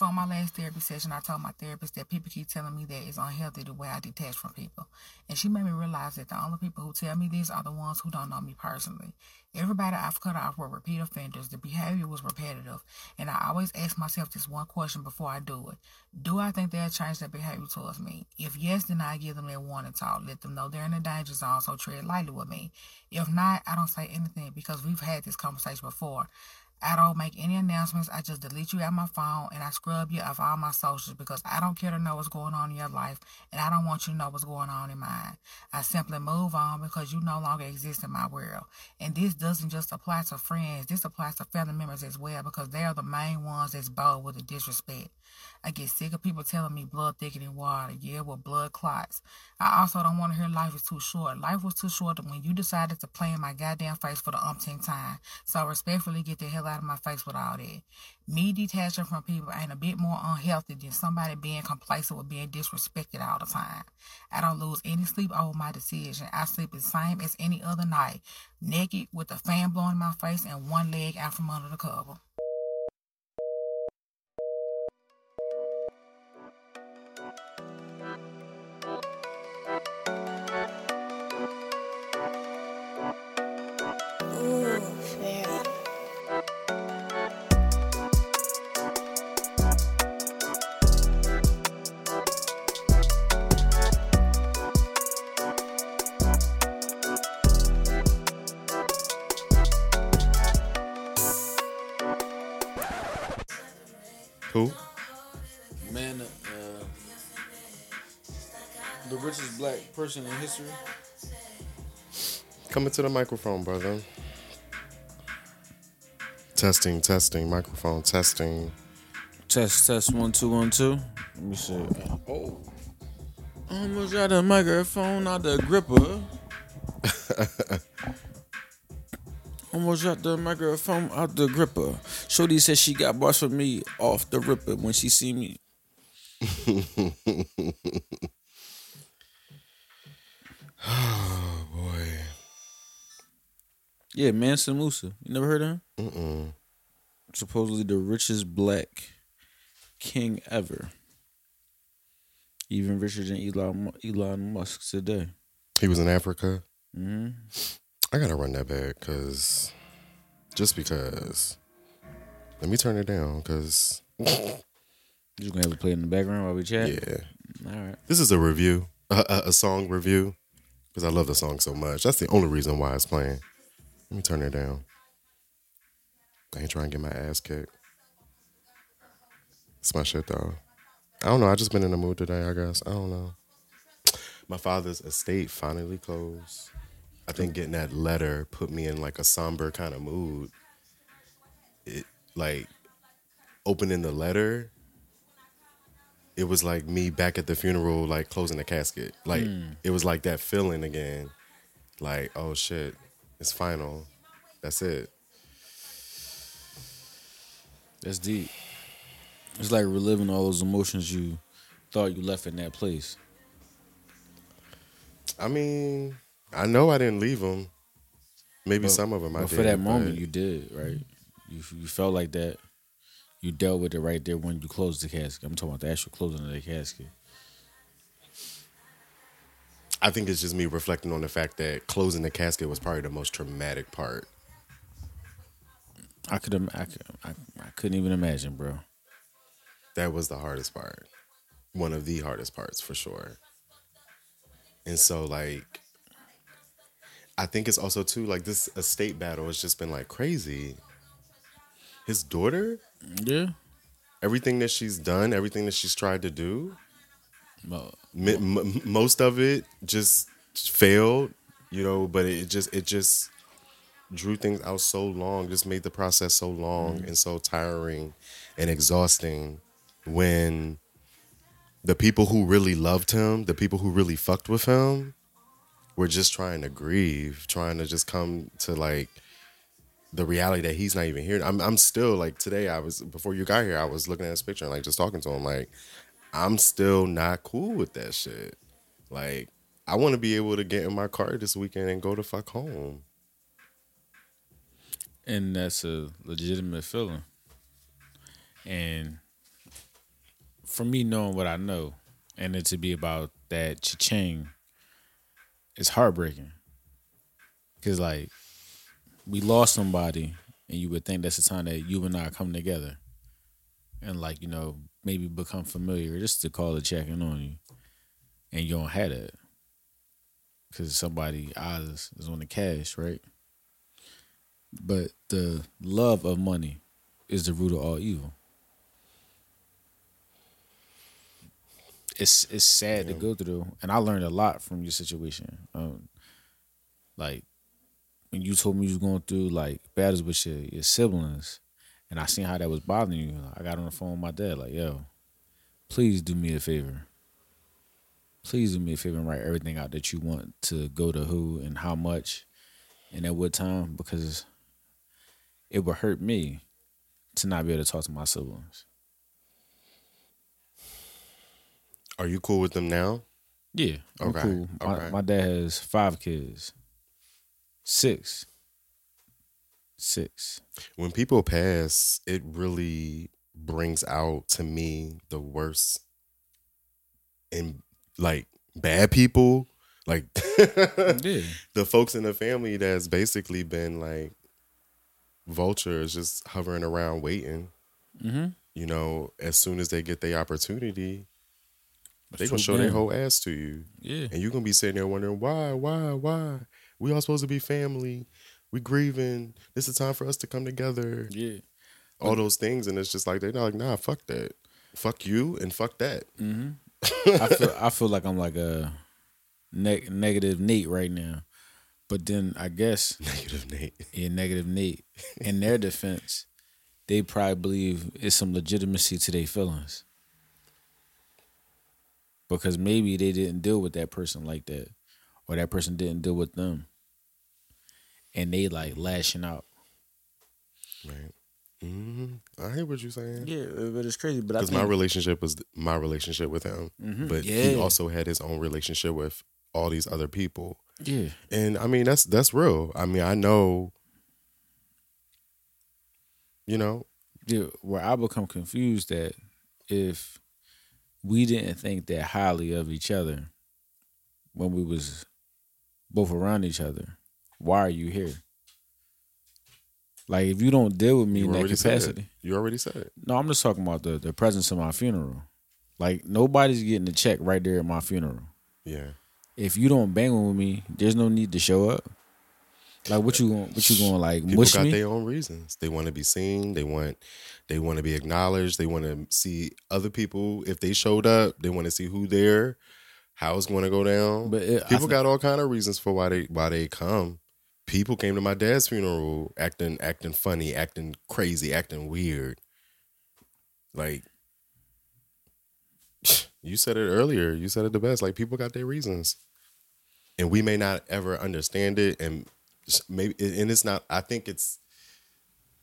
So in my last therapy session, I told my therapist that people keep telling me that it's unhealthy the way I detach from people. And she made me realize that the only people who tell me this are the ones who don't know me personally. Everybody I've cut off were repeat offenders. The behavior was repetitive. And I always ask myself this one question before I do it. Do I think they'll change their behavior towards me? If yes, then I give them their warning talk. Let them know they're in the danger zone, so tread lightly with me. If not, I don't say anything because we've had this conversation before. I don't make any announcements. I just delete you out my phone and I scrub you off all my socials because I don't care to know what's going on in your life and I don't want you to know what's going on in mine. I simply move on because you no longer exist in my world. And this doesn't just apply to friends. This applies to family members as well because they are the main ones that's bold with the disrespect. I get sick of people telling me blood thicker than water. Yeah, with blood clots. I also don't want to hear life is too short. Life was too short when you decided to play in my goddamn face for the umpteenth time. So respectfully get the hell out of my face with all that. Me detaching from people ain't a bit more unhealthy than somebody being complacent with being disrespected all the time. I don't lose any sleep over my decision. I sleep the same as any other night, naked with the fan blowing in my face and one leg out from under the cover. Black person in history. Coming to the microphone, brother. Testing, testing, microphone testing. Test, test, one, two, one, two. Let me see. Oh. Almost got the microphone out the gripper. Almost got the microphone out the gripper. Shorty said she got bars for me off the ripper when she see me. Oh boy. Yeah, Mansa Musa. You never heard of him? Mm-mm. Supposedly the richest black king ever. Even richer than Elon Elon Musk today. He was in Africa. hmm I gotta run that back because just because. Let me turn it down because You gonna have it play in the background while we chat. yeah, All right. this is a review, a, a, a song review because I love the song so much. That's the only reason why it's playing. Let me turn it down. I ain't trying to get my ass kicked. It's my shit though. I don't know. I just been in the mood today. I guess I don't know. My father's estate finally closed. I think getting that letter put me in like a somber kind of mood. It like opening the letter. It was like me back at the funeral, like closing the casket. Like hmm. it was like that feeling again. Like oh shit, it's final. That's it. That's deep. It's like reliving all those emotions you thought you left in that place. I mean, I know I didn't leave them. Maybe But- some of them I But did. for that moment, you did right. You you felt like that. You dealt with it right there when you closed the casket. I'm talking about the actual closing of the casket. I think it's just me reflecting on the fact that closing the casket was probably the most traumatic part. I could, I, could I, I couldn't even imagine, bro. That was the hardest part. One of the hardest parts for sure. And so like I think it's also too like this estate battle has just been like crazy. His daughter, Yeah. everything that she's done, everything that she's tried to do, Mi- m- most of it just failed, you know, but it just it just drew things out so long, just made the process so long mm. and so tiring and exhausting when the people who really loved him, the people who really fucked with him, were just trying to grieve, trying to just come to like the reality that he's not even here. I'm I'm still like today I was before you got here, I was looking at his picture and like just talking to him like I'm still not cool with that shit. Like, I want to be able to get in my car this weekend and go to fuck home. and that's a legitimate feeling. And for me knowing what I know, and it to be about that cha-ching, it's heartbreaking. Cause like we lost somebody, and you would think that's the time that you and I come together, and like you know maybe become familiar, just to call a check in on you, and you don't have that, cause somebody eyes is on the cash, right? But the love of money is the root of all evil. It's it's sad to go through, and I learned a lot from your situation. Um, like when you told me you was going through like battles with your, your siblings, and I seen how that was bothering you. I got on the phone with my dad, like, yo, please do me a favor. Please do me a favor and write everything out that you want to go to who and how much and at what time because it would hurt me to not be able to talk to my siblings. Are you cool with them now? Yeah, I'm Okay, cool. My, okay. my dad has five kids. Six. Six. When people pass, it really brings out to me the worst and like bad people, like Yeah. the folks in the family that's basically been like vultures just hovering around waiting. Mm-hmm. You know, as soon as they get their opportunity, they gonna show their whole ass to you. Yeah. And you're gonna be sitting there wondering why, why, why? We all supposed to be family. We grieving. This is time for us to come together. Yeah. All those things, and it's just like they're not like, nah, fuck that. Fuck you and fuck that. Mm-hmm. I feel I feel like I'm like a neg- negative Nate right now. But then I guess Negative Nate. in negative Nate, in their defense, they probably believe it's some legitimacy to their feelings. Because maybe they didn't deal with that person like that. Or that person didn't deal with them. And they like lashing out. Right. hmm I hear what you're saying. Yeah, but it's crazy. But I Because my relationship was my relationship with him, Mhm. but he also had his own relationship with all these other people. yeah, And I mean, that's that's real. I mean, I know. You know, yeah, where I become confused that if we didn't think that highly of each other when we was both around each other, why are you here? Like if you don't deal with me you in that already said it. capacity. You already said it. No, I'm just talking about the, the presence of my funeral. Like nobody's getting a check right there at my funeral. Yeah. If you don't bang with me, there's no need to show up. Like what you going what you going like People mush got me? their own reasons. They want to be seen. They want they want to be acknowledged. They want to see other people. If they showed up, they want to see who there, how it's going to go down. But it, people thi- got all kind of reasons for why they why they come. People came to my dad's funeral acting acting funny, acting crazy, acting weird. Like you said it earlier. You said it the best. Like people got their reasons, and we may not ever understand it, and maybe and it's not. I think it's.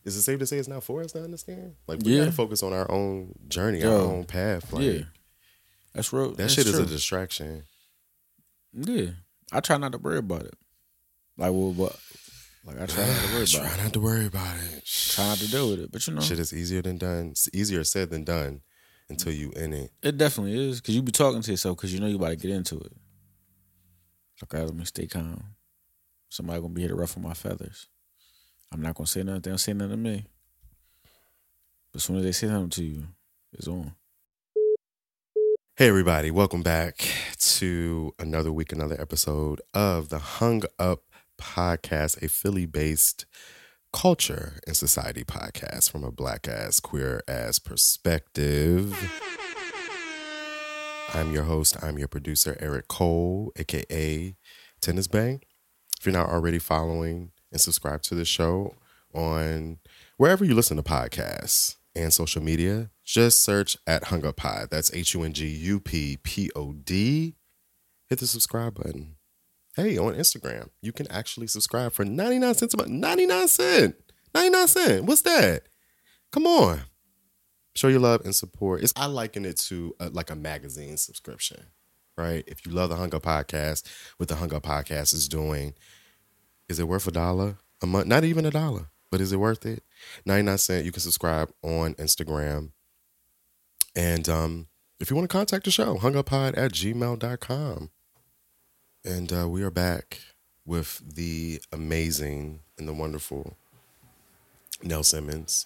Is it safe to say it's not for us to understand? Like we Yeah. gotta focus on our own journey, our own path. Like yeah. That's real. that that's shit is a distraction. Yeah, I try not to worry about it. Like, well, but like I try not to worry about Try it. not to worry about it. Try not to deal with it. But you know, Shit is easier than done. It's easier said than done until you in it. it definitely is because you be talking to yourself because you know you about to get into it. Okay, let me stay calm. Somebody gonna be here to ruffle my feathers. I'm not gonna say nothing. They don't say nothing to me. But as soon as they say something to you, it's on. Hey everybody, welcome back to another week, another episode of the Hung Up Podcast, a Philly-based culture and society podcast from a black ass, queer ass perspective. I'm your host, I'm your producer, Eric Cole, aka Tennis Bang. If you're not already following and subscribe to the show on wherever you listen to podcasts and social media, just search at Hung Up Pod. That's H U N G U P P O D. Hit the subscribe button. Hey, on Instagram, you can actually subscribe for 99 cents a month. 99 cent. 99 cent. What's that? Come on. Show your love and support. It's I liken it to a, like a magazine subscription, right? If you love the Hung Up Podcast, what the Hung Up Podcast is doing, is it worth a dollar a month? Not even a dollar, but is it worth it? 99 cent. You can subscribe on Instagram And um, if you want to contact the show, hunguppod at gmail.com. And uh, we are back with the amazing and the wonderful Nell Simmons,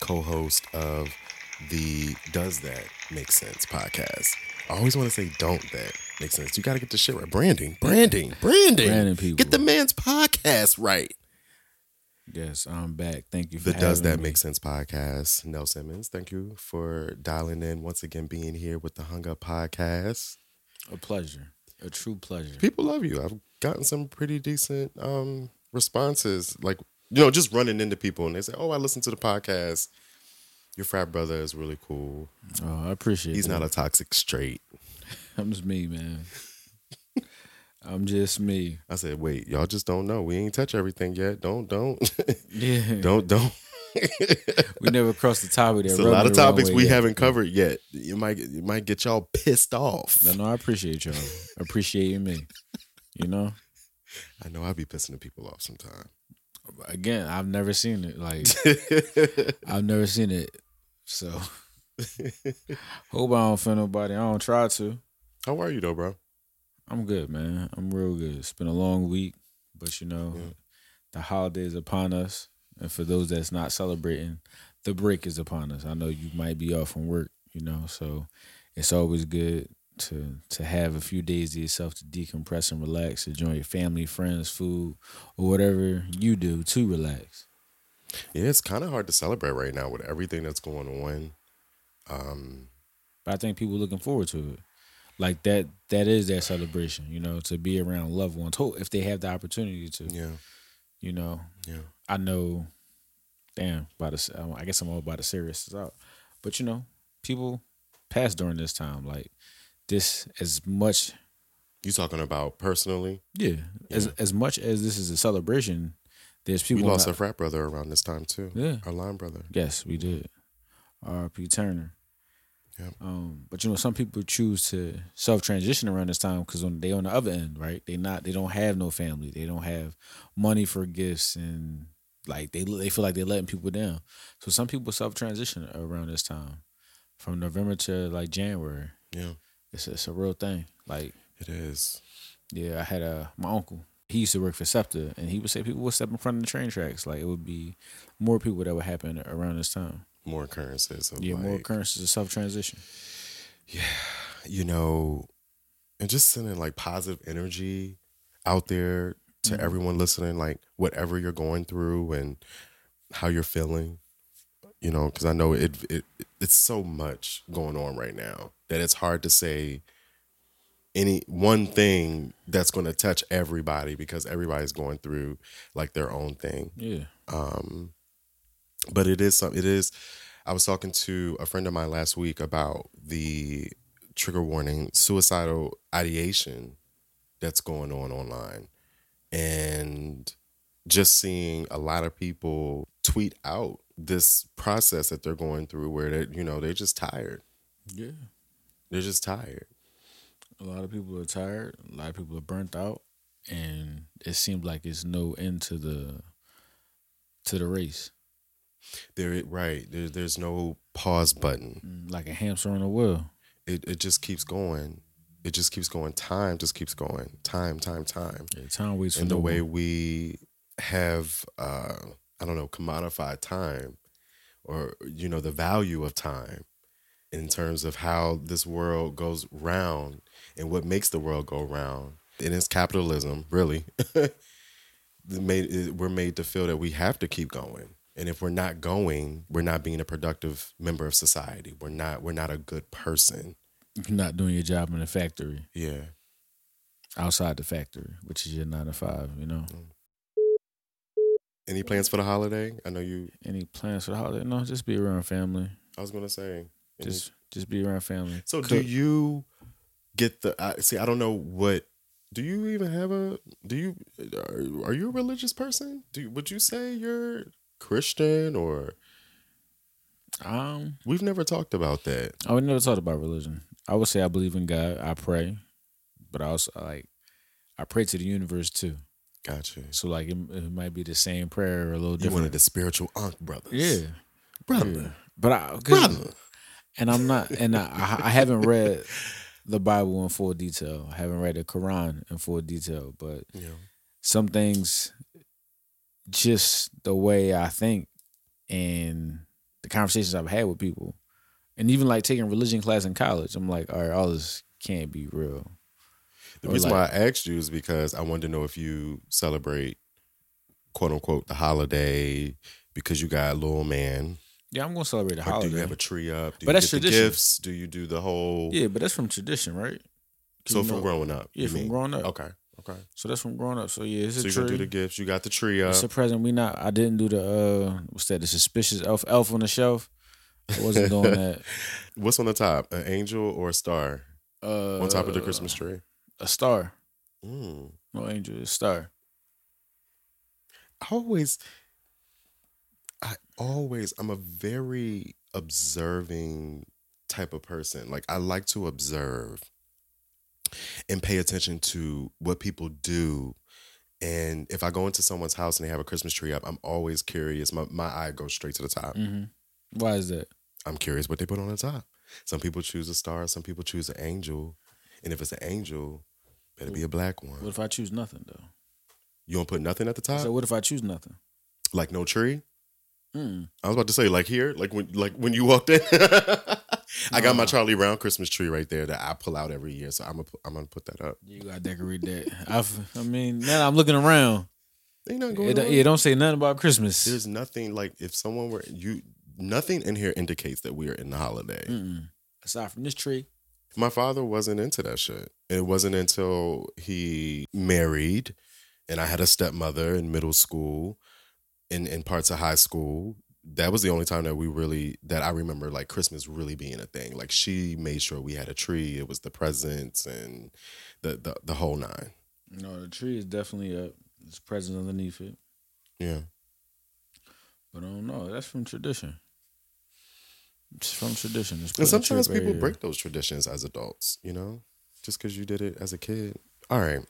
co host of the Does That Make Sense podcast. I always want to say, Don't That Make Sense. You got to get the shit right. Branding, branding, branding. Branding people. Get the man's podcast right. Yes, I'm back. Thank you for The Does That me. Make Sense podcast. Nell Simmons, thank you for dialing in once again, being here with the Hung Up podcast. a pleasure, a true pleasure. People love you. I've gotten some pretty decent um responses, like you know, just running into people and they say, "Oh, I listen to the podcast. Your frat brother is really cool. Oh, I appreciate. It. He's that. not a toxic straight." I'm just me, man. I'm just me. I said, "Wait, y'all just don't know. We ain't touch everything yet. Don't, don't, Yeah, don't, don't." We never crossed the topic. It's a lot of topics we yet. haven't covered yet. You might, you might get y'all pissed off. No, no, I appreciate y'all. Appreciating me. You know, I know I be pissing the people off sometimes. again, I've never seen it. Like I've never seen it. So hope I don't offend nobody. I don't try to. How are you though, bro? I'm good, man. I'm real good. It's been a long week, but you know, Yeah. the holidays upon us. And for those that's not celebrating, the break is upon us. I know you might be off from work, you know, so it's always good to to have a few days to yourself to decompress and relax, to join your family, friends, food, or whatever you do to relax. Yeah, it's kind of hard to celebrate right now with everything that's going on. Um, But I think people looking forward to it. Like that that is their celebration, you know, to be around loved ones. Hope if they have the opportunity to, yeah, you know, yeah. I know, damn, by the I guess I'm all about the serious this out, but you know, people pass during this time. Like this, as much, You talking about personally? yeah, as as much as this is a celebration, there's people. We lost not- a frat brother around this time too. Yeah. our line brother. Yes, we did. R.P. Turner. Yep. Um, but you know, some people choose to self transition around this time because on they on the other end, right? They not they don't have no family. They don't have money for gifts and like they they feel like they're letting people down. So some people self transition around this time, from November to like January. Yeah, It's it's a real thing. Like it is. yeah, I had a my uncle. He used to work for SEPTA, and he would say people would step in front of the train tracks. Like it would be more people that would happen around this time. More occurrences. Of Yeah, more occurrences of self transition. Yeah, you know, and just sending like positive energy out there to Mm-hmm. everyone listening, like whatever you're going through and how you're feeling. You know, because I know it, it it's so much going on right now that it's hard to say any one thing that's going to touch everybody because everybody's going through like their own thing. Yeah. Um, but it is some. It is. I was talking to a friend of mine last week about the trigger warning suicidal ideation that's going on online, and just seeing a lot of people tweet out this process that they're going through, where they, you know, they're just tired. Yeah. They're just tired. A lot of people are tired. A lot of people are burnt out, and it seems like it's no end to the to the race. There, right. There, there's no pause button. Mm, Like a hamster on a wheel. It it just keeps going. It just keeps going. Time just keeps going. Time, time, time. Yeah, time waits and the way we have uh i don't know commodified time or you know the value of time in terms of how this world goes round and what makes the world go round and it's capitalism really made we're made to feel that we have to keep going and if we're not going we're not being a productive member of society we're not we're not a good person You're not doing your job in the factory, yeah outside the factory, which is your nine to five. You know. any plans for the holiday i know you Any plans for the holiday? No, just be around family. i was gonna say any- Just just be around family. So do you get the? I see. I don't know what. Do you even have a? Do you? Are, are you a religious person? Do you, would you say you're Christian or? Um, We've never talked about that. I would never talk about religion. I would say I believe in God. I pray, but I also like I pray to the universe too. Gotcha. So like it, it might be the same prayer or a little You different. one of the spiritual unk brothers. yeah, brother, yeah. But I, brother. and I'm not, and I, I haven't read the Bible in full detail. I haven't read the Quran in full detail, but Yeah. some things, just the way I think and the conversations I've had with people, and even like taking religion class in college, I'm like, all right, all this can't be real. The Or reason like- why I asked you is because I wanted to know if you celebrate quote unquote the holiday because you got a little man. Yeah, I'm gonna celebrate the Or holiday. do you have a tree up? Do But you that's tradition. gifts? Do you do the whole yeah, but that's from tradition, right? So you from know- growing up. Yeah, from mean? growing up. Okay. Okay. So that's from growing up. So yeah, it's So a you're tree. gonna do the gifts. You got the tree up. It's a present. We not. I didn't do the uh, what's that? The suspicious elf, elf on the shelf. I wasn't doing that. What's on the top? An angel or a star? Uh, on top of the Christmas tree. a star. Mm. No angel, a star. I always I always I'm a very observing type of person. Like I like to observe and pay attention to what people do. And if I go into someone's house and they have a Christmas tree up, I'm always curious. My my eye goes straight to the top. hmm Why is that? I'm curious what they put on the top. Some people choose a star, some people choose an angel. And if it's an angel, better be a black one. What if I choose nothing though? You don't put nothing at the top? So what if I choose nothing? like no tree? Mm. I was about to say like here, like when like when you walked in. I got my Charlie Brown Christmas tree right there that I pull out every year, so I'm gonna I'm gonna put that up. You gotta decorate that. I've, I mean, now I'm looking around. Ain't nothing going It, on. it don't say nothing about Christmas. There's nothing like if someone were you. Nothing in here indicates that we are in the holiday. Mm-mm. Aside from this tree, My father wasn't into that shit. It wasn't until he married, and I had a stepmother in middle school, in in parts of high school. That was the only time that we really that I remember like Christmas really being a thing. Like she made sure we had a tree. It was the presents and the the, the whole nine. no, the tree is definitely up. There's presents underneath it, Yeah. but I don't know. That's from tradition. It's from tradition. Just And putting a tree sometimes people break those traditions as adults, you know, just because you did it as a kid. All right.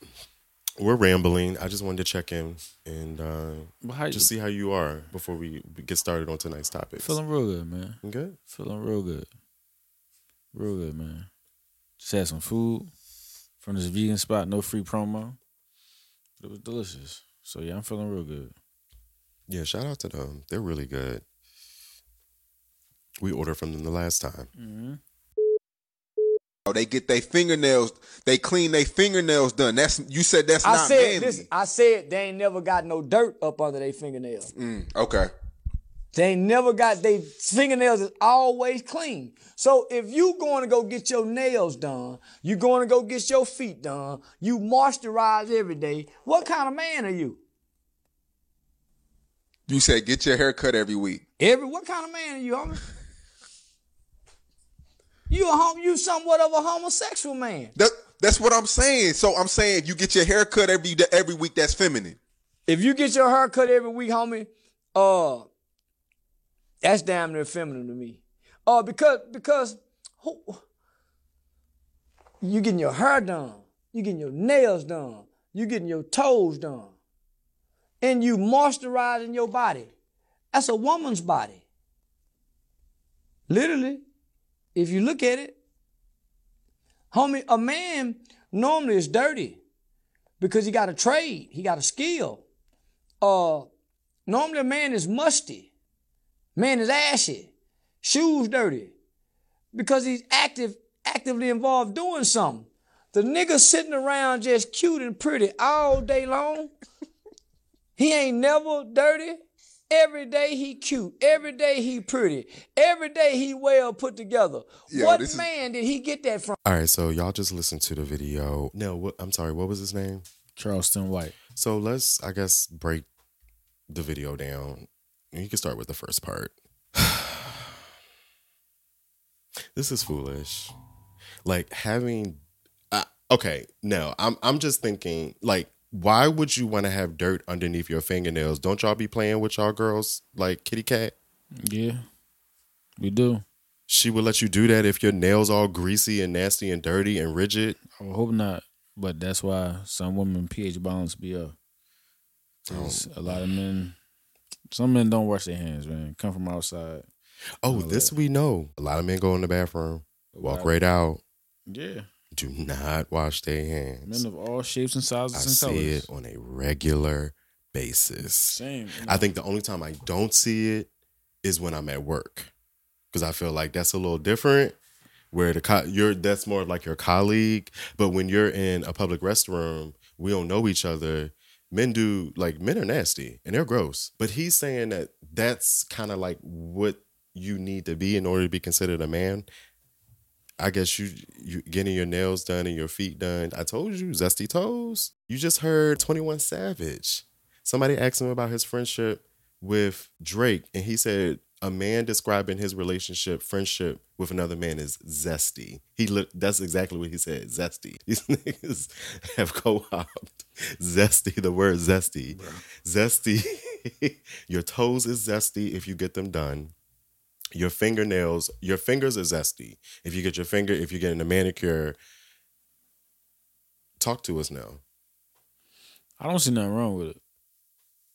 We're rambling. I just wanted to check in and uh, But how you just see how you are before we get started on tonight's topic. feeling real good, man. Good? Feeling real good. Real good, man. Just had some food from this vegan spot, no free promo. It was delicious. So yeah, I'm feeling real good. Yeah, shout out to them. They're really good. We ordered from them the last time. Mm-hmm. Oh, they get their fingernails, they clean their fingernails done. That's you said that's I not said manly. this. I said they ain't never got no dirt up under their fingernails. Mm, okay. They ain't never got their fingernails is always clean. So if you going to go get your nails done, you going to go get your feet done, you moisturize every day. What kind of man are you? You said get your hair cut every week. Every what kind of man are you, homie? You a hom- you somewhat of a homosexual man. That, that's what I'm saying. So I'm saying you get your hair cut every every week, that's feminine. If you get your hair cut every week, homie, uh, that's damn near feminine to me. Uh, because because who, you getting your hair done, you getting your nails done, you getting your toes done, and you moisturizing your body. That's a woman's body. Literally, if you look at it, homie, a man normally is dirty because he got a trade, he got a skill. Uh, normally a man is musty, man is ashy, shoes dirty, because he's active, actively involved doing something. The nigga sitting around just cute and pretty all day long. he ain't never dirty. Every day he cute. Every day he pretty. Every day he well put together. Yo, what this is- man did he get that from? All right, so y'all just listened to the video. No, what, I'm sorry. What was his name? Charleston White. So let's, I guess, break the video down. You can start with the first part. this is foolish. Like having, uh, okay, no, I'm I'm just thinking like. Why would you want to have dirt underneath your fingernails? Don't y'all be playing with y'all girls like kitty cat? Yeah, we do. She would let you do that if your nails all greasy and nasty and dirty and rigid. I hope not, but that's why some women pH balance be up. 'Cause A lot of men, some men don't wash their hands, man. Come from outside. Oh, this we know. A lot of men go in the bathroom, walk right out, Yeah. Do not wash their hands. Men of all shapes and I sizes and see colors. it on a regular basis. Same. I think the only time I don't see it is when I'm at work, because I feel like that's a little different. Where the co- you're that's more of like your colleague, but when you're in a public restroom, we don't know each other. Men do like men are nasty and they're gross, but he's saying that that's kind of like what you need to be in order to be considered a man. I guess you you getting your nails done and your feet done. I told you, zesty toes. You just heard Twenty One Savage. Somebody asked him about his friendship with Drake, and he said a man describing his relationship, friendship with another man is zesty. He look that's exactly what he said, zesty. These niggas have co-opted zesty, the word zesty. Zesty. your toes is zesty if you get them done. Your fingernails, your fingers are zesty. If you get your finger, if you're getting a manicure, talk to us now. I don't see nothing wrong with it.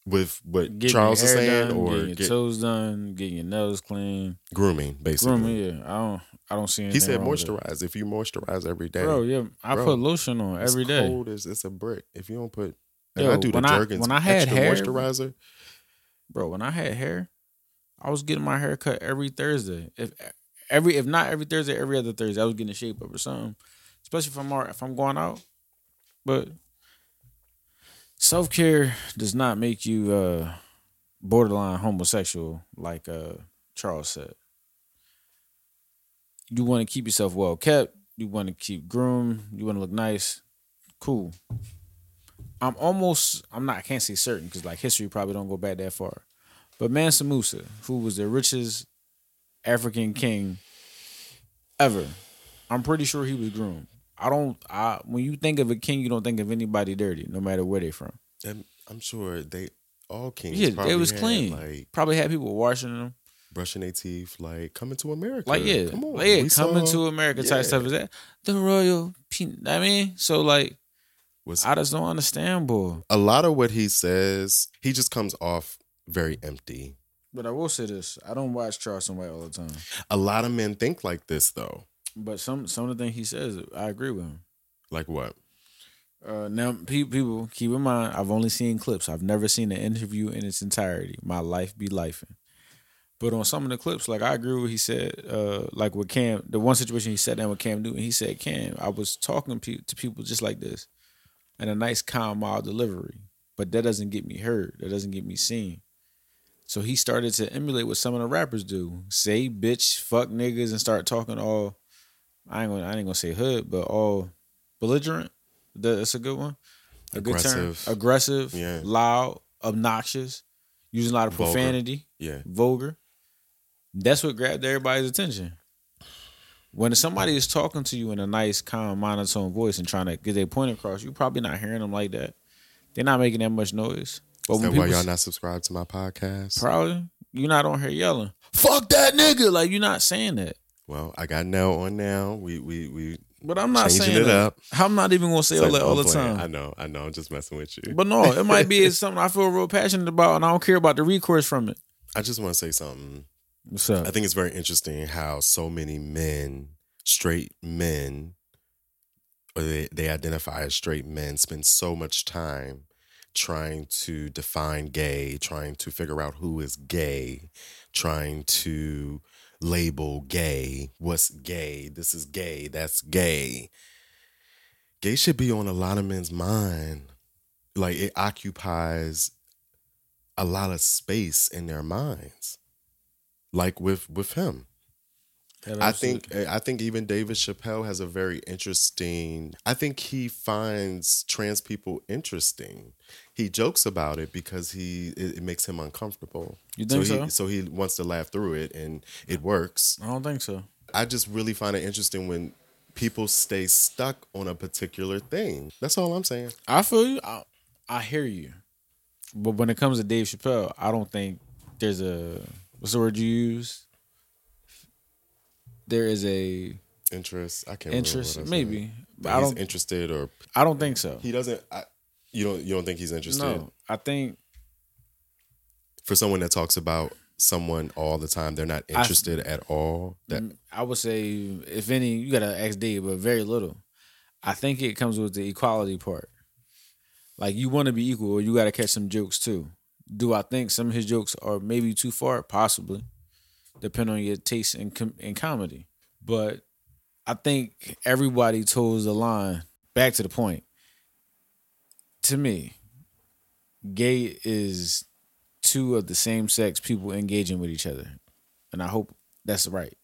With what Getting Charles is saying, done, or getting your get- toes done, getting your nails clean, grooming, basically. grooming. Yeah, I don't. I don't see anything. He said wrong with it. moisturize. If you moisturize every day, Bro, yeah, I Bro, put lotion on every day. Cold as it's a brick. If you don't put, Yo, I do the when I- Jergens when I had hair- moisturizer. bro. When I had hair, I was getting my hair cut every Thursday. If every if not every Thursday, every other Thursday, I was getting a shape up or something. Especially if I'm if I'm going out. But self care does not make you uh borderline homosexual, like uh Charles said. You want to keep yourself well kept. You want to keep groomed. You want to look nice. Cool. I'm almost. I'm not. I can't say certain because like history probably don't go back that far. But Mansa Musa, who was the richest African king ever, I'm pretty sure he was groomed. I don't. I when you think of a king, you don't think of anybody dirty, no matter where they from. And I'm sure they all kings. Yeah, probably it was had, clean. Like Probably had people washing them. brushing their teeth, like coming to America. Like yeah, come on, like, yeah, coming saw- to America type yeah. stuff. Is that the royal? I mean, so like, Was I just don't understand, boy. a lot of what he says, he just comes off very empty. But I will say this: I don't watch Charleston White all the time. A lot of men think like this though. But some some of the things he says, I agree with him. Like what? Uh, now, pe- people keep in mind, I've only seen clips. I've never seen an interview in its entirety. My life be lifing. But on some of the clips, like I agree with what he said. Uh, like with Cam, the one situation he sat down with Cam Newton, he said, "Cam, I was talking pe- to people just like this, and a nice, calm, mild delivery, but that doesn't get me heard. That doesn't get me seen." So he started to emulate what some of the rappers do: say bitch, fuck niggas, and start talking all. I ain't gonna, I ain't gonna say hood, but all belligerent. That's a good one. A good Aggressive. term. Aggressive. Yeah. Loud. Obnoxious. Using a lot of Vulgar. profanity. Yeah. Vulgar. That's what grabbed everybody's attention. When somebody is talking to you in a nice, calm, monotone voice and trying to get their point across, you're probably not hearing them like that. They're not making that much noise. But Is that why y'all not subscribed to my podcast? probably you're not on here yelling, "Fuck that nigga!" Like you're not saying that. well, I got now on now. We we we But I'm not saying it that. up. I'm not even gonna say all that all the time. I know, I know. I'm just messing with you. But no, it might be something I feel real passionate about, and I don't care about the recourse from it. I just want to say something. What's up? I think it's very interesting how so many men, straight men, or they, they identify as straight men, spend so much time trying to define gay, trying to figure out who is gay, trying to label gay. What's gay? This is gay. That's gay. Gay should be on a lot of men's mind. Like it occupies a lot of space in their minds like with with him. I think eh, I think even David Chappelle has a very interesting. I think he finds trans people interesting. He jokes about it because he it, it makes him uncomfortable. You think so? so? He, so he wants to laugh through it, and it works. I don't think so. I just really find it interesting when people stay stuck on a particular thing. That's all I'm saying. I feel you. I, I hear you. But when it comes to Dave Chappelle, I don't think there's a what's the word you use? There is a Interest. I can't interest, remember what I maybe. But I don't. interested, or I don't think so. he doesn't. I, you don't. You don't think he's interested? No, I think for someone that talks about someone all the time, they're not interested at all. That mm, I would say, if any, you gotta ask Dave, but very little. I think it comes with the equality part. Like you want to be equal, you gotta catch some jokes too. Do I think some of his jokes are maybe too far? Possibly, depending on your taste in com- in comedy. But I think everybody toes the line. Back to the point. To me, gay is two of the same sex people engaging with each other, and I hope that's right.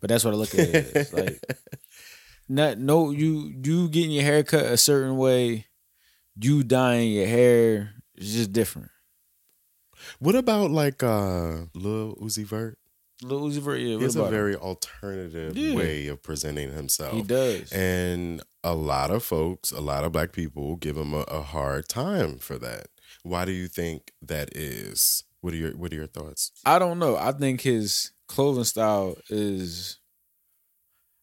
But that's what I look at it as. Like, not no you you getting your hair cut a certain way, you dyeing your hair is just different. what about like uh Lil Uzi Vert? Lil Uzi Vert, yeah, He has a about him? very alternative Yeah. way of presenting himself. he does. And a lot of folks, a lot of black people give him a, a hard time for that. Why do you think that is? What are your what are your thoughts? I don't know. I think his clothing style is,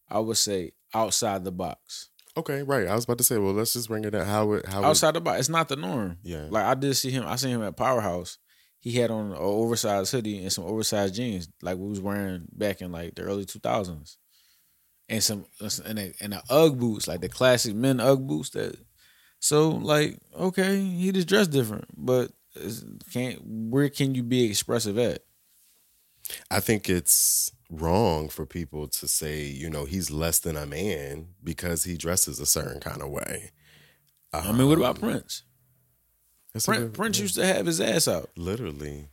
I would say, outside the box. Okay, right. I was about to say, well, let's just bring it up. How it how it, Outside the box, it's not the norm. Yeah. Like I did see him. I seen him at Powerhouse. He had on an oversized hoodie and some oversized jeans, like we was wearing back in like the early two thousands, and some and a, and the UGG boots, like the classic men UGG boots. That so like okay, he just dressed different, but can't where can you be expressive at? I think it's wrong for people to say, you know, he's less than a man because he dresses a certain kind of way. I mean, what about um, Prince? That's Prince, good- Prince used to have his ass out. Literally.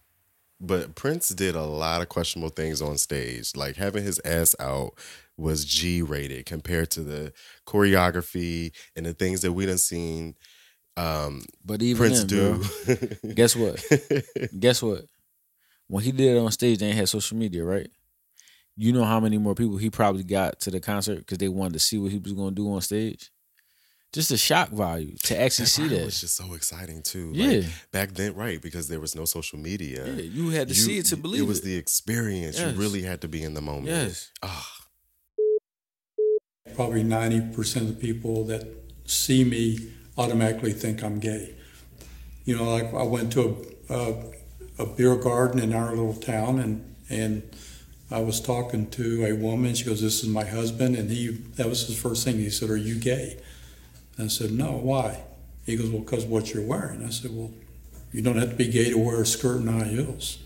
But Prince did a lot of questionable things on stage. Like having his ass out was G rated compared to the choreography and the things that we done seen um, But even Prince then, do. bro, guess what? guess what? When he did it on stage, they had social media, right? You know how many more people he probably got to the concert because they wanted to see what he was going to do on stage. Just the shock value to actually see It that. was just so exciting too. Yeah. Like, back then, right? Because there was no social media. Yeah, you had to You- see it to believe it. It was the experience. Yes. You really had to be in the moment. yes. Ah, Probably 90% of the people that see me automatically think I'm gay. You know, like I went to a, a, a beer garden in our little town and, and I was talking to a woman. She goes, This is my husband. And he, that was his first thing. He said, Are you gay? And I said, No, why? He goes, Well, because what you're wearing. I said, Well, you don't have to be gay to wear a skirt and high heels.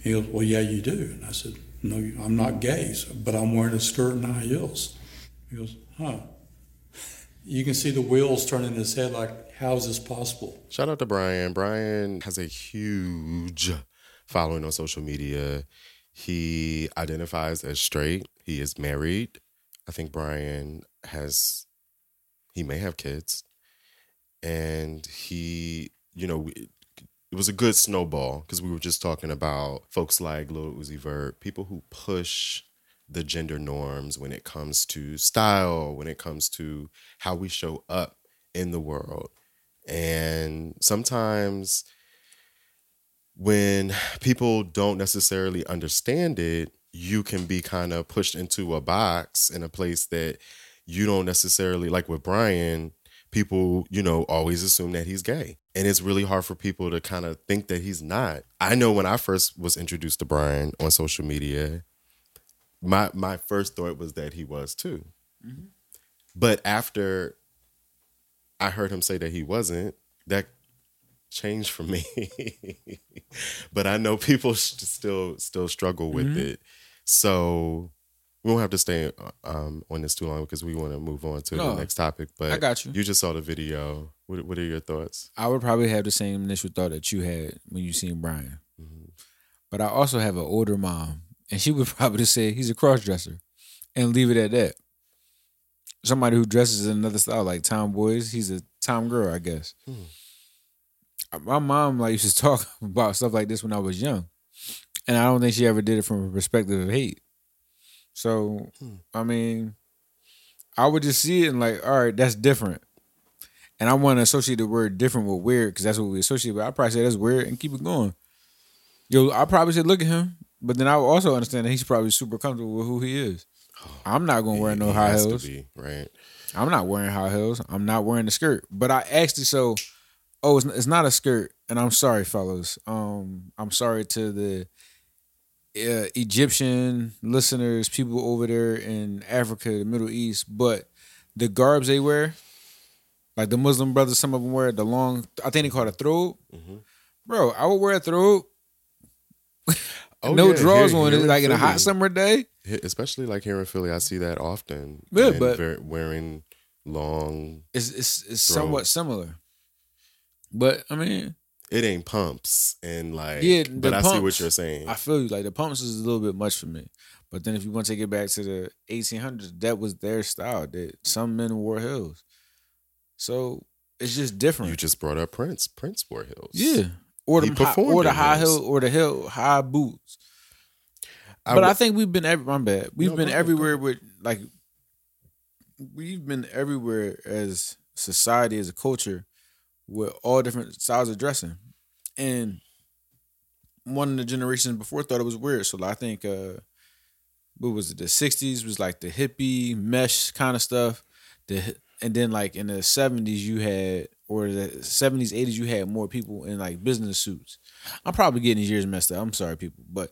He goes, Well, yeah, you do. And I said, No, I'm not gay, but I'm wearing a skirt and high heels. He goes, Huh. You can see the wheels turning in his head like, How is this possible? Shout out to Bryan. Bryan has a huge following on social media. He identifies as straight. He is married. I think Bryan has, he may have kids. And he, you know, it, was a good snowball because we were just talking about folks like Lil Uzi Vert, people who push the gender norms when it comes to style, when it comes to how we show up in the world. And sometimes when people don't necessarily understand it, you can be kind of pushed into a box in a place that you don't necessarily like with Bryan, people, you know, always assume that he's gay. And it's really hard for people to kind of think that he's not. I know when I first was introduced to Bryan on social media, my my first thought was that he was too. Mm-hmm. But after I heard him say that he wasn't, that changed for me. but I know people still still struggle with mm-hmm. it. So we won't have to stay uh, um, on this too long because we want to move on to No, the next topic. But I got you. You just saw the video. What, what are your thoughts? I would probably have the same initial thought that you had when you seen Bryan. Mm-hmm. But I also have an older mom, and she would probably say he's a cross dresser and leave it at that. Somebody who dresses in another style, like tomboys, he's a tom girl, I guess. Hmm. Uh, my mom like used to talk about stuff like this when I was young. And I don't think she ever did it from a perspective of hate. So, I mean, I would just see it and like, all right, that's different. And I want to associate the word different with weird because that's what we associate with. I probably say that's weird and keep it going. Yo, I probably should look at him, but then I would also understand that he's probably super comfortable with who he is. I'm not gonna wear no high heels. be, right? I'm not wearing high heels. I'm not wearing the skirt. But I actually so Oh, it's, it's not a skirt, and I'm sorry, fellas. Um, I'm sorry to the uh, Egyptian listeners, people over there in Africa, the Middle East, but the garbs they wear, like the Muslim brothers, some of them wear the long. I think they call it a throat. Bro, I would wear a throat. Oh, no yeah, here- on here it, like in a hot summer day. Especially like here in Philly, I see that often. Yeah, but- ver- wearing long. It's it's, it's somewhat similar, but I mean, It ain't pumps and like. Yeah, but the I see what you're saying. I feel you. Like the pumps is a little bit much for me. But then if you want to take it back to the 1800s, that was their style. That some men wore heels, so it's just different. you just brought up Prince. Prince wore heels. yeah, or the He high, or the high heels. heel or the heel high boots. I but I w- think we've been every. My bad. We've No, been ahead, everywhere with like. We've been everywhere as society, as a culture, with all different styles of dressing, and one of the generations before thought it was weird. So I think, uh what was it? The '60s was like the hippie mesh kind of stuff. The and then like in the '70s you had, or the '70s '80s you had more people in like business suits. I'm probably getting these years messed up. I'm sorry, people, but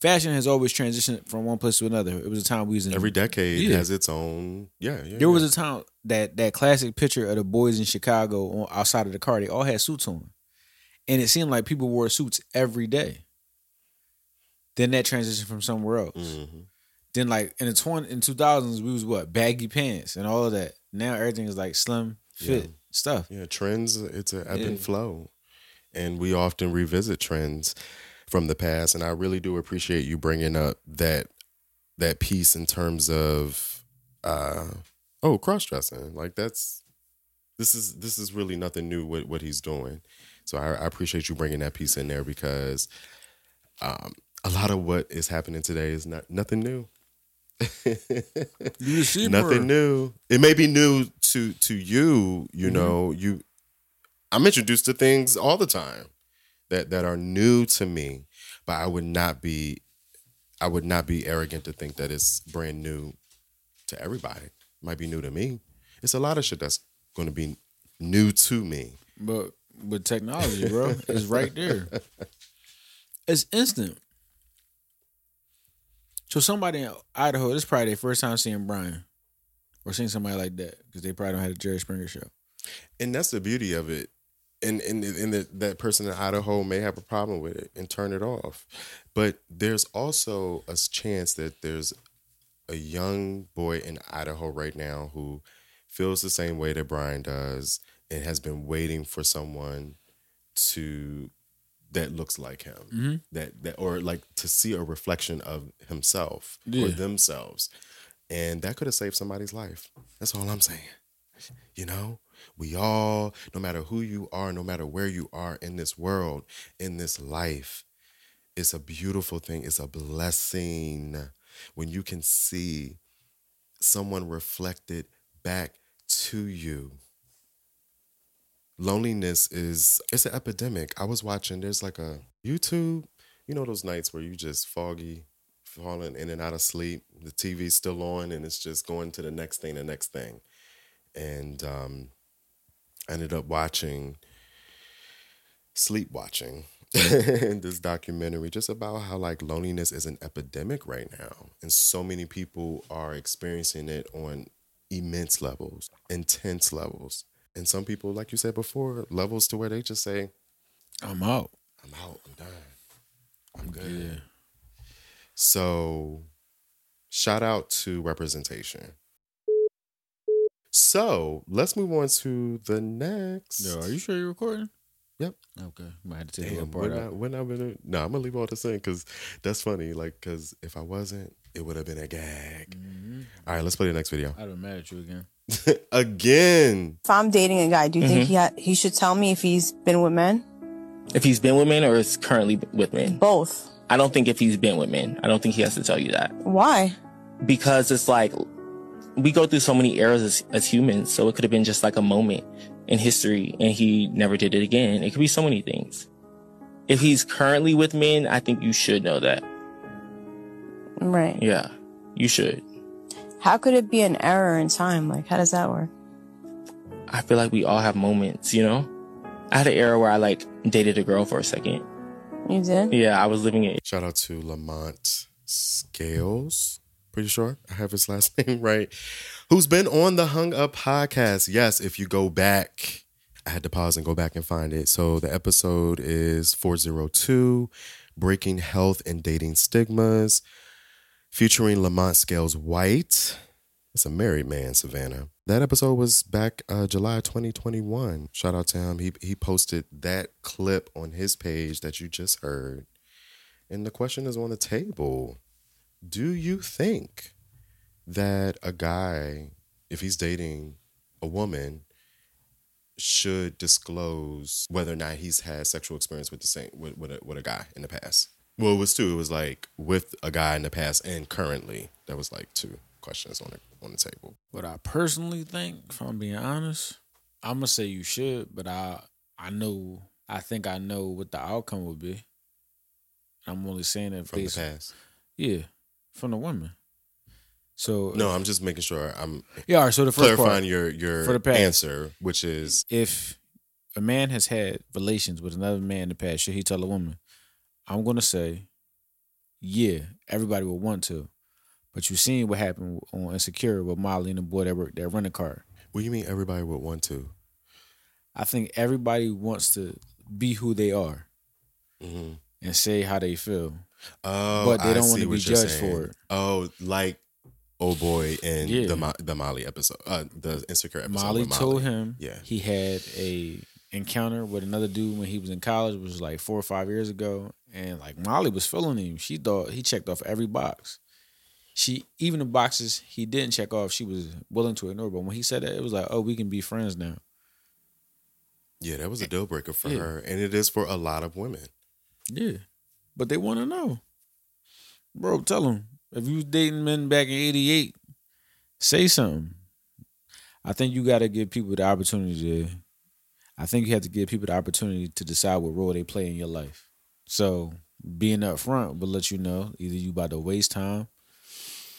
fashion has always transitioned from one place to another. It was a time we was in every decade Yeah. has its own. Yeah, yeah. There was a time that that classic picture of the boys in Chicago on outside of the car. They all had suits on, and it seemed like people wore suits every day. Then that transitioned from somewhere else. Mhm. Then like in the twenty in two thousands, we was what baggy pants and all of that. Now everything is like slim fit Yeah. stuff. Yeah, trends. It's an ebb and flow, and we often revisit trends from the past. And I really do appreciate you bringing up that that piece in terms of uh oh cross dressing. Like that's this is this is really nothing new with what he's doing. So I, I appreciate you bringing that piece in there because um, a lot of what is happening today is not nothing new. Nothing new. It may be new to to you. You Mm-hmm. know, you. I'm introduced to things all the time that that are new to me, but I would not be. I would not be arrogant to think that it's brand new to everybody. It might be new to me. It's a lot of shit that's going to be new to me. But but technology, bro, is right there. It's instant. So somebody in Idaho, this is probably their first time seeing Bryan or seeing somebody like that because they probably don't have a Jerry Springer show. and that's the beauty of it and and, and the, that person in idaho may have a problem with it and turn it off. But there's also a chance that there's a young boy in idaho right now who feels the same way that Bryan does and has been waiting for someone to that looks like him. Mm-hmm. that that or like to see a reflection of himself Yeah. or themselves. And that could have saved somebody's life. That's all i'm saying. You know, we all, no matter who you are, no matter where you are in this world, in this life, it's a beautiful thing. It's a blessing when you can see someone reflected back to you. Loneliness is it's an epidemic. I was watching there's like a YouTube, you know those nights where you just foggy, falling in and out of sleep, the TV's still on and it's just going to the next thing, the next thing and um, I ended up watching sleep watching this documentary just about how like loneliness is an epidemic right now and so many people are experiencing it on immense levels intense levels and some people like you said before levels to where they just say I'm out. i'm out i'm done i'm good Yeah. so, shout out to representation. So, let's move on to the next. Yo, are you sure you're recording? Yep. Okay. Might have to take Damn, that part when, I, out. when I'm gonna, no, I'm gonna leave all this in because that's funny. Like, because if I wasn't, it would have been a gag. Mm-hmm. All right, let's play the next video. I'd have mad at you again. Again, If I'm dating a guy, do you think he ha- he should tell me if he's been with men? If he's been with men or is currently with men? Both. I don't think if he's been with men, I don't think he has to tell you that. Why? Because it's like, we go through so many eras as, as humans, so it could have been just like a moment in history and he never did it again. It could be so many things. If he's currently with men, I think you should know that. Right. Yeah, you should. How could it be an error in time? Like, how does that work? I feel like we all have moments, you know? I had an era where I like dated a girl for a second. You did? Yeah, I was living it. Shout out to Lamont Scales. Pretty sure I have his last name right. Who's been on the Hung Up podcast. Yes, if you go back, I had to pause and go back and find it. So the episode is 402 Breaking Health and Dating Stigmas, featuring Lamont Scales White. It's a married man, Savannah. That episode was back uh, July 2021. Shout out to him. He he posted that clip on his page that you just heard. And the question is on the table. Do you think that a guy, if he's dating a woman, should disclose whether or not he's had sexual experience with the same with, with, a, with a guy in the past? Well, it was two. It was like with a guy in the past and currently. That was like two questions on the on the table. What I personally think, if I'm being honest, I'm gonna say you should, but I I know I think I know what the outcome would be. I'm only saying that From the past. Yeah, from the women. So No, I'm just making sure I'm yeah. All right, so the first clarifying part, your your For the past. answer, which is if a man has had relations with another man in the past, should he tell a woman? I'm gonna say, yeah, everybody would want to, but you seen what happened on Insecure with Molly and the boy that worked that rented car. what do you mean everybody would want to? I think everybody wants to be who they are Mm-hmm. And say how they feel. Oh, But they don't wanna be judged saying. for it. Oh, like oh boy in Yeah. the the Molly episode, uh, the insecure episode. Molly with told him Yeah. he had a encounter with another dude when he was in college, which was like four or five years ago, and like Molly was feeling him. She thought he checked off every box. She even the boxes he didn't check off, she was willing to ignore. But when he said that, it was like, oh, we can be friends now. Yeah, that was a deal breaker for Yeah. her, and it is for a lot of women. Yeah, but they want to know, bro. Tell them if you was dating men back in '88, say something. I think you got to give people the opportunity to. I think you have to give people the opportunity to decide what role they play in your life. So being up front will let you know either you about to waste time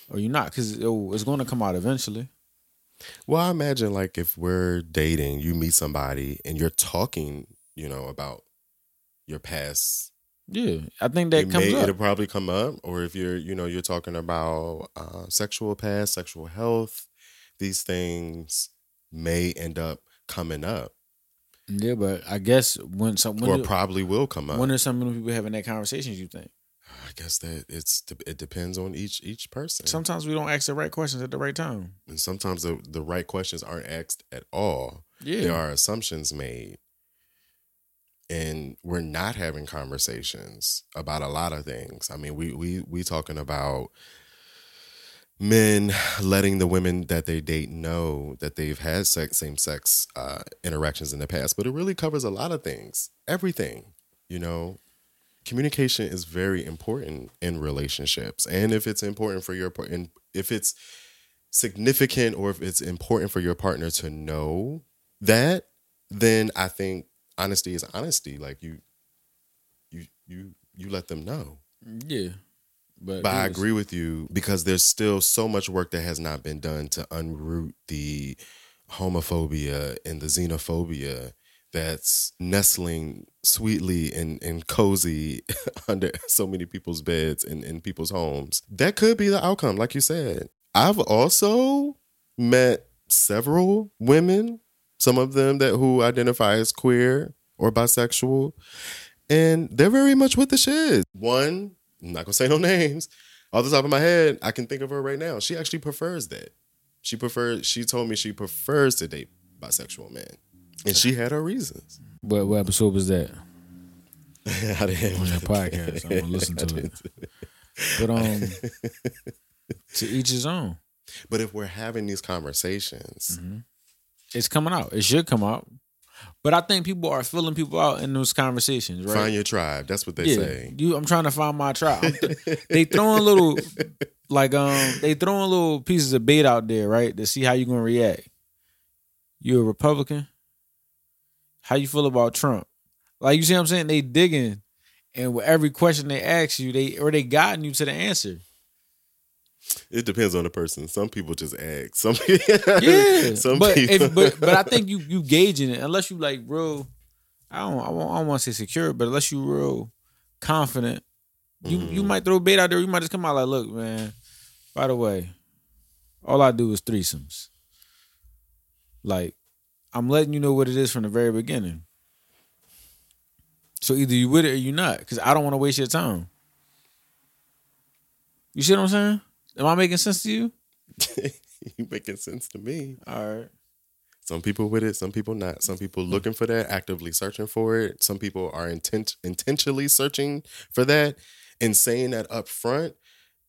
or you're not, because it's going to come out eventually. Well, I imagine like if we're dating, you meet somebody and you're talking, you know, about your past. Yeah, I think that it comes may, up. It'll probably come up, or if you're, you know, you're talking about uh, sexual past, sexual health, these things may end up coming up, Yeah, but I guess when some when or do- probably will come up. when are some of the people having that conversations? You think? I guess that it's it depends on each each person. Sometimes we don't ask the right questions at the right time. and sometimes the, the right questions aren't asked at all. Yeah. There are assumptions made. And we're not having conversations about a lot of things. I mean, we we we talking about men letting the women that they date know that they've had sex, same sex uh, interactions in the past, but it really covers a lot of things, everything. You know, communication is very important in relationships, and if it's important for your part, and if it's significant or if it's important for your partner to know that, then I think honesty is honesty. Like you, you, you, you let them know. Yeah. But, But I was- agree with you because there's still so much work that has not been done to unroot the homophobia and the xenophobia that's nestling sweetly and, and cozy under so many people's beds and in people's homes. That could be the outcome, like you said. I've also met several women, some of them that who identify as queer or bisexual, and they're very much with the shit. One, I'm not gonna say no names. Off the top of my head, I can think of her right now. She actually prefers that. She prefers. She told me she prefers to date bisexual men, and she had her reasons. What, what episode was that? I didn't On that podcast. I'm gonna listen to it. But um, to each his own. But if we're having these conversations, It's coming out. It should come out. But I think people are filling people out in those conversations, right? find your tribe. That's what they say. You, I'm trying to find my tribe. Th- they throwing little, like um, they throwing little pieces of bait out there, right, to see how you're gonna react. You a Republican? How you feel about Trump? Like you see what I'm saying? They digging, and with every question they ask you, they or they guiding you to the answer. It depends on the person. Some people just act. Some Yeah, Some but people. if, but but I think you you gauging it unless you like real. I don't I don't, I don't want to say secure, but unless you real confident, you you mm-hmm. might throw bait out there. You might just come out like, look, man. By the way, all I do is threesomes. Like, I'm letting you know what it is from the very beginning. So either you with it or you not, because I don't want to waste your time. You see what I'm saying? Am I making sense to you? you making sense to me. All right. Some people with it, some people not. Some people looking for that, actively searching for it. Some people are intent intentionally searching for that and saying that up front.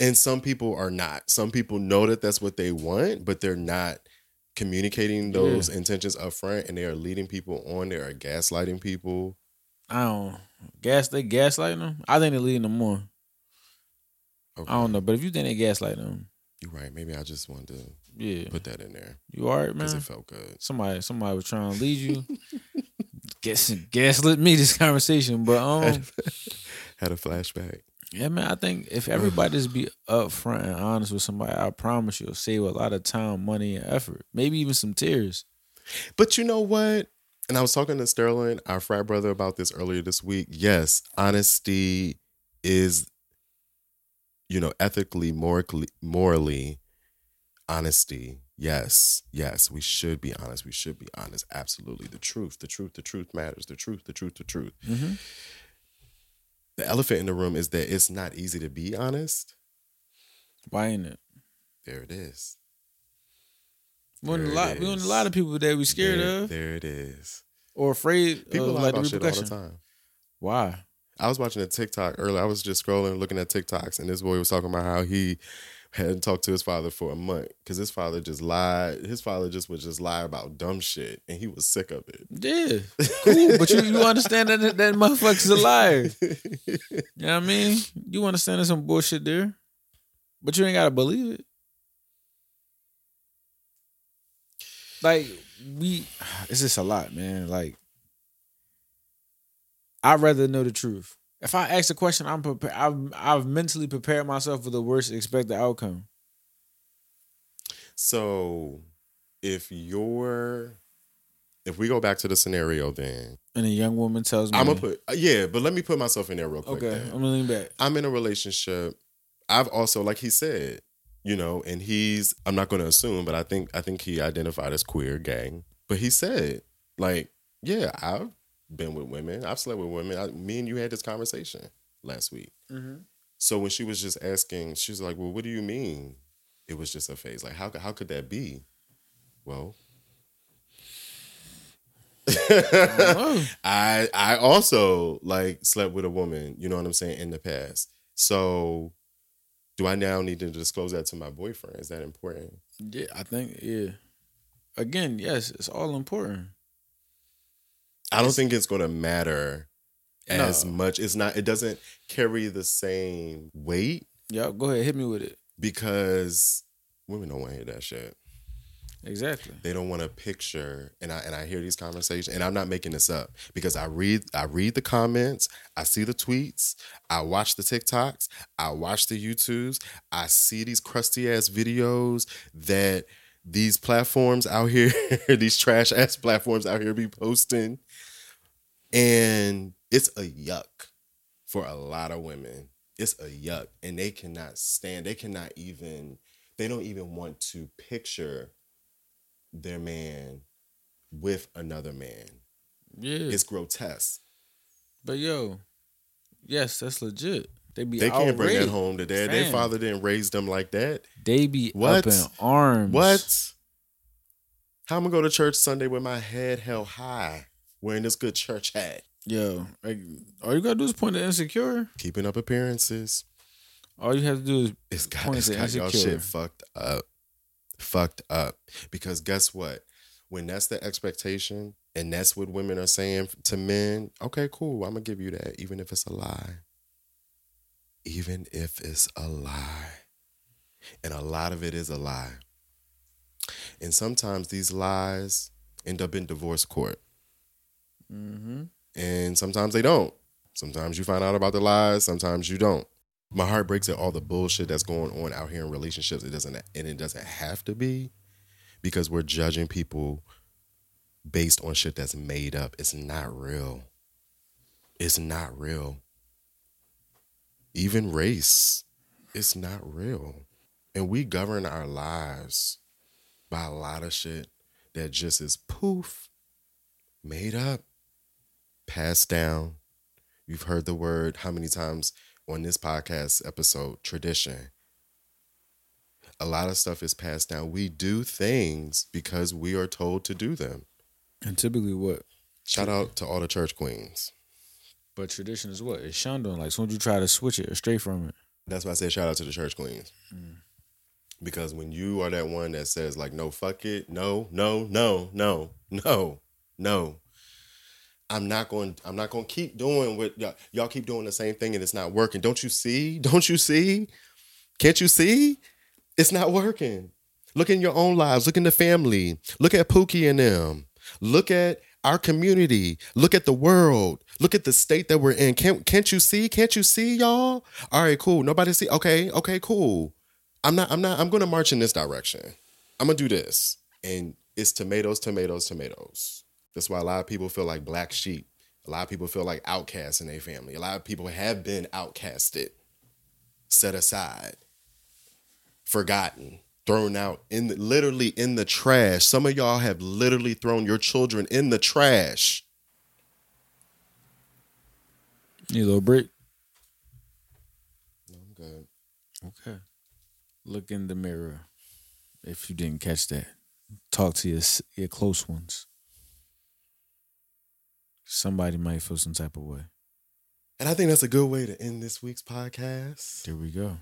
And some people are not. Some people know that that's what they want, but they're not communicating those intentions up front and they are leading people on. They are gaslighting people. I don't gas. They gaslighting them. I think they're leading them more. Okay. I don't know, but if you didn't gaslight them, You're right. Maybe I just wanted to yeah, put that in there you all right, man. because it felt good. Somebody, somebody was trying to lead you. Guess gaslit me this conversation, but um, Had a flashback. yeah, man. I think if everybody just be upfront and honest with somebody, I promise you'll save a lot of time, money, and effort. Maybe even some tears. But you know what? And I was talking to Sterling, our frat brother, about this earlier this week. Yes, honesty is, you know, ethically, morally, morally, honesty. Yes, yes, we should be honest. We should be honest. Absolutely, the truth, the truth, the truth matters. The truth, the truth, the truth. Mhm. The elephant in the room is that it's not easy to be honest. Why ain't it? There it is. We want a lot. We want a lot of people that we scared there, of There it is. or afraid People of lie like about shit all the time. Why? I was watching a TikTok earlier. I was just scrolling, looking at TikToks, and this boy was talking about how he hadn't talked to his father for a month because his father just lied. His father just would just lie about dumb shit, and he was sick of it. Yeah, cool. but you, you understand that that, motherfucker's a liar. You know what I mean? You understand there's some bullshit there, but you ain't gotta believe it. Like we, it's just a lot, man. Like I'd rather know the truth. If I ask a question, I'm prepared. I've I've mentally prepared myself for the worst expected outcome. So, if you're, if we go back to the scenario, then And a young woman tells me, I'm gonna put uh, yeah, but let me put myself in there real quick. okay, then. I'm gonna lean back. I'm in a relationship. I've also, like he said, you know, and he's I'm not gonna assume, but I think I think he identified as queer, gang. But he said, like, yeah, I've been with women. I've slept with women. I, me and you had this conversation last week. Mm-hmm. So when she was just asking, she was like, "Well, what do you mean? It was just a phase. Like, how could- how could that be?" Well, I I also like slept with a woman, you know what I'm saying, in the past. So do I now need to disclose that to my boyfriend? Is that important? Yeah, I think yeah. Again, yes, it's all important. I don't think it's gonna matter as No. much. It's not it doesn't carry the same weight Y'all go ahead, hit me with it. because women don't want to hear that shit. Exactly. They don't want a picture, and I and I hear these conversations, and I'm not making this up because I read I read the comments, I see the tweets, I watch the TikToks, I watch the YouTubes, I see these crusty ass videos that these platforms out here, these trash ass platforms out here be posting, and it's a yuck for a lot of women. It's a yuck, and they cannot stand. They cannot even. They don't even want to picture their man with another man. Yeah. It's grotesque. but yo, yes, that's legit. They be They can't bring that home to dad. Their father didn't raise them like that. They be What? up in arms. What? How am I gonna go to church Sunday with my head held high, wearing this good church hat, Yo, like, all you gotta do is point to insecure. keeping up appearances? All you have to do is It's got, Point it's to got y'all insecure. shit fucked up. Fucked up. Because guess what? When that's the expectation and that's what women are saying to men, okay, cool. I'm gonna give you that, even if it's a lie. Even if it's a lie. And a lot of it is a lie. And sometimes these lies end up in divorce court. Mm-hmm. And sometimes they don't. Sometimes you find out about the lies, sometimes you don't. My heart breaks at all the bullshit that's going on out here in relationships. It doesn't and it doesn't have to be because we're judging people based on shit that's made up. It's not real. It's not real. Even race is not real. And we govern our lives by a lot of shit that just is poof, made up, passed down. You've heard the word how many times on this podcast episode tradition. A lot of stuff is passed down. We do things because we are told to do them. And typically, what? Shout out to all the church queens. But tradition is what? It's shunned on. Like, soon as you try to switch it or stray from it. That's why I say shout out to the church queens. Mm. Because when you are that one that says like no fuck it, no, no, no, no, no, no. I'm not going I'm not going to keep doing what y'all, y'all keep doing the same thing and it's not working. Don't you see? Don't you see? Can't you see? It's not working. Look in your own lives. Look in the family. Look at Pookie and them. Look at our community. Look at the world. Look at the state that we're in. Can't can't you see? Can't you see, y'all? All right, cool. Nobody see. Okay, okay, cool. I'm not. I'm not. I'm gonna march in this direction. I'm gonna do this, and it's tomatoes, tomatoes, tomatoes. That's why a lot of people feel like black sheep. A lot of people feel like outcasts in their family. A lot of people have been outcasted, set aside, forgotten, thrown out in the, literally in the trash. Some of y'all have literally thrown your children in the trash. Need a little break? I'm good. Okay. Look in the mirror. If you didn't catch that, talk to your your close ones. Somebody might feel some type of way. And I think that's a good way to end this week's podcast. There we go.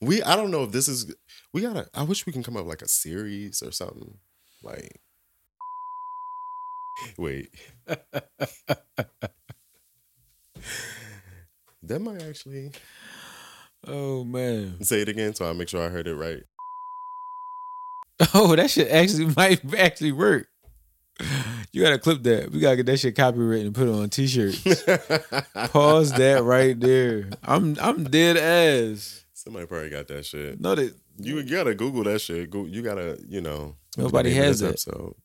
We I don't know if this is we gotta I wish we can come up with like a series or something. Like wait. that might actually Oh man. say it again so I make sure I heard it right. Oh, that shit actually might actually work. You gotta clip that. We gotta get that shit copywritten and put it on t-shirts. Pause that right there. I'm I'm dead ass. Somebody probably got that shit. No, that You gotta Google that shit. Go, you gotta, you know. Nobody has that. episode.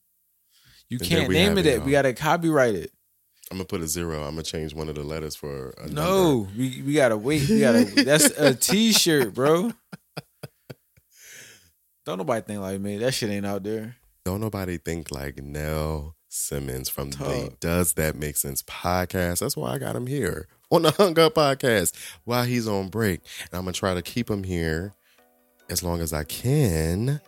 you And can't name it it, that. We gotta copyright it. I'm gonna put a zero. I'm gonna change one of the letters for a number. No, we we gotta wait. We gotta. that's a T-shirt, bro. Don't nobody think like me. That shit ain't out there. Don't nobody think like Nell Simmons from the Does That Make Sense podcast. That's why I got him here on the Hung Up podcast while he's on break. And I'm gonna try to keep him here as long as I can.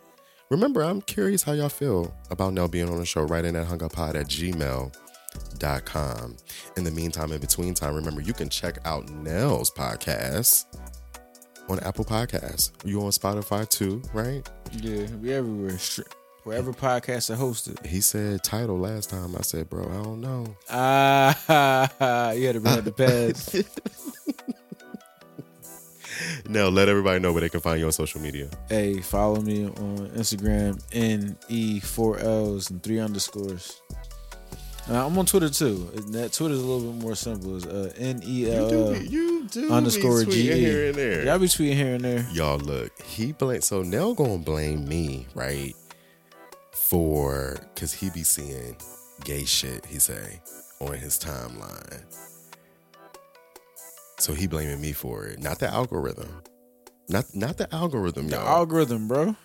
Remember, I'm curious how y'all feel about Nell being on the show. Write in at hunguppod at gmail.com. In the meantime, in between time, remember you can check out Nell's podcast on Apple Podcasts. You on Spotify too, right? Yeah, we everywhere. Wherever podcasts are hosted. He said title last time. I said, bro, I don't know. Ah, you had to bring up the past. now let everybody know where they can find you on social media. hey, follow me on Instagram, N E four L's and three underscores. Uh, I'm on Twitter too. That Twitter's a little bit more simple. It's uh, N E L L you do underscore G E. here and there. Y'all be tweeting here and there. Y'all look, he blame so Nell gonna blame me, right? For cause he be seeing gay shit, he say, on his timeline. So he blaming me for it. Not the algorithm. Not not the algorithm, The y'all. algorithm, bro.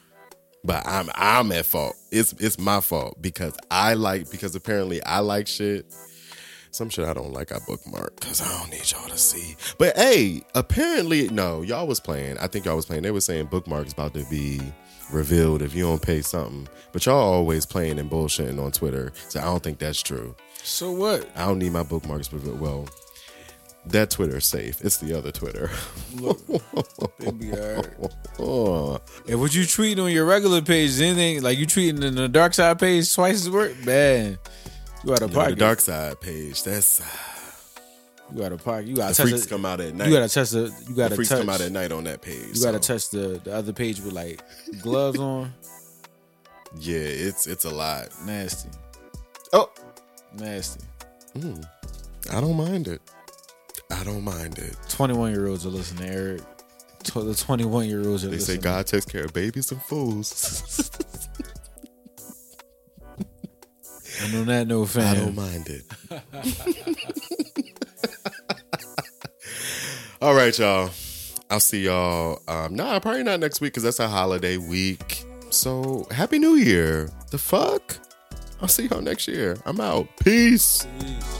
but I'm I'm at fault. It's it's my fault because I like because apparently I like shit. Some shit I don't like I bookmark because I don't need y'all to see. But hey, apparently no, y'all was playing. I think y'all was playing. They were saying bookmarks about to be revealed if you don't pay something. But y'all always playing and bullshitting on Twitter. So I don't think that's true. So what? I don't need my bookmarks revealed. Well, that Twitter's safe. It's the other Twitter. Look, be right. oh. If what you tweeting on your regular page is anything like you tweeting in the dark side page twice as work, man. You got a Yo, the dark side page. That's You got a pocket. You got the to touch freaks the, come out at night. You got to touch the. You got the to freaks touch. come out at night on that page. You got to touch the the other page with like gloves on. Yeah, it's it's a lot. Nasty, Oh, nasty. mm, I don't mind it. I don't mind it. Twenty one year olds are listening, Eric. Tw- the twenty one year olds are They say. God takes care of babies and fools. And on that note, I don't mind it. All right, y'all. I'll see y'all. Um, nah, probably not next week because that's a holiday week. So happy New Year. The fuck? I'll see y'all next year. I'm out. Peace. Peace.